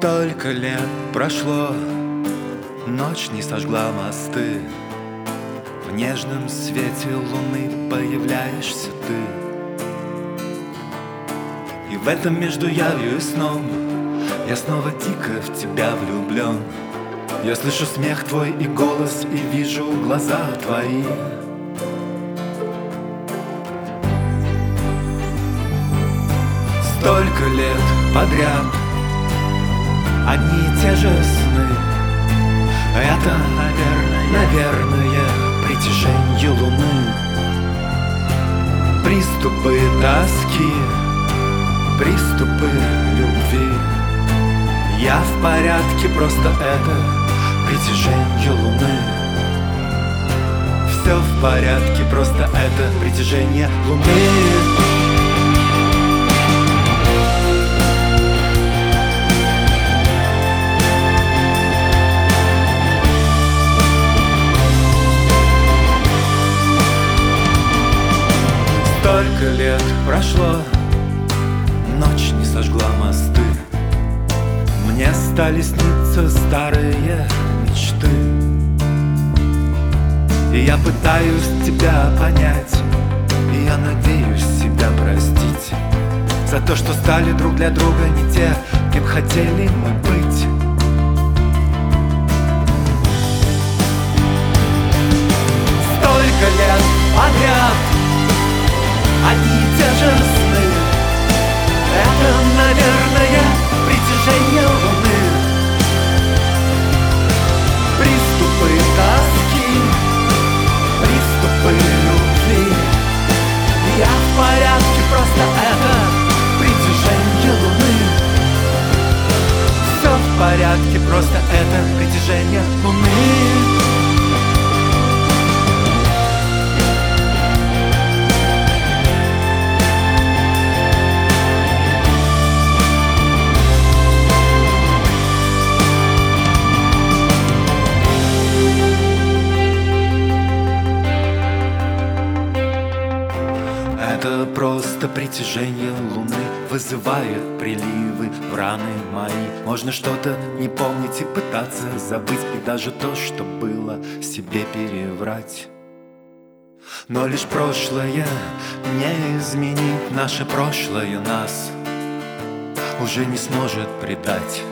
Столько лет прошло, ночь не сожгла мосты. В нежном свете луны появляешься ты. И в этом между явью и сном Я снова дико в тебя влюблен Я слышу смех твой и голос И вижу глаза твои. Столько лет подряд Одни и те же сны. Это, наверное, Притяжение луны. Приступы тоски Приступы любви. Я в порядке, просто это Притяжение луны. Все в порядке, просто это Притяжение луны Столько лет прошло, ночь не сожгла мосты. Мне стали сниться старые мечты. И я пытаюсь тебя понять И я надеюсь себя простить. За то, что стали друг для друга не те, кем хотели мы быть просто это притяжение луны Просто притяжение луны Вызывает приливы в раны мои. Можно что-то не помнить и пытаться забыть И даже то, что было, себе переврать. Но лишь прошлое не изменит Наше прошлое нас. Уже не сможет предать